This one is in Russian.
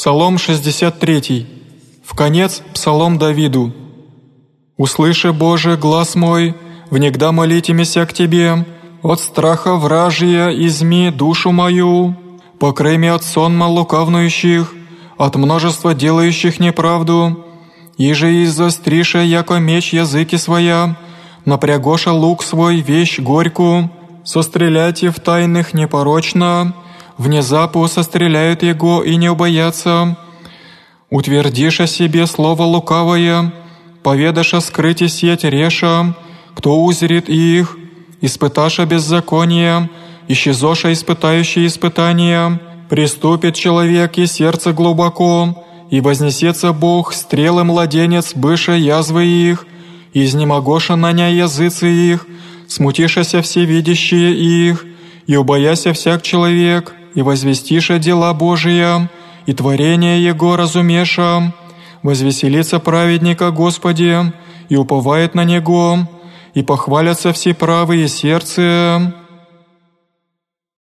Псалом 63. В конец Псалом Давиду. «Услыши, Боже, глаз мой, внегда молитимися к Тебе, от страха вражия изми душу мою, покрой меня от сонма лукавнующих, от множества делающих неправду, иже из застриша, яко меч языки своя, напрягоша лук свой вещь горькую, состреляйте в тайных непорочно, внезапу состреляют его и не убоятся, утвердиша себе слово лукавое, поведаша скрыть сеть реша, кто узрит их, испыташа беззаконие, исчезоша испытающие испытания, приступит человек и сердце глубоко, и вознесется Бог, стрелы младенец, быша язвы их, изнемогоша наня языцы их, смутишася всевидящие их, и убояся всяк человек, и возвестиша дела Божия, и творение Его разумеша, возвеселится праведника Господи, и уповает на Него, и похвалятся все правые сердце,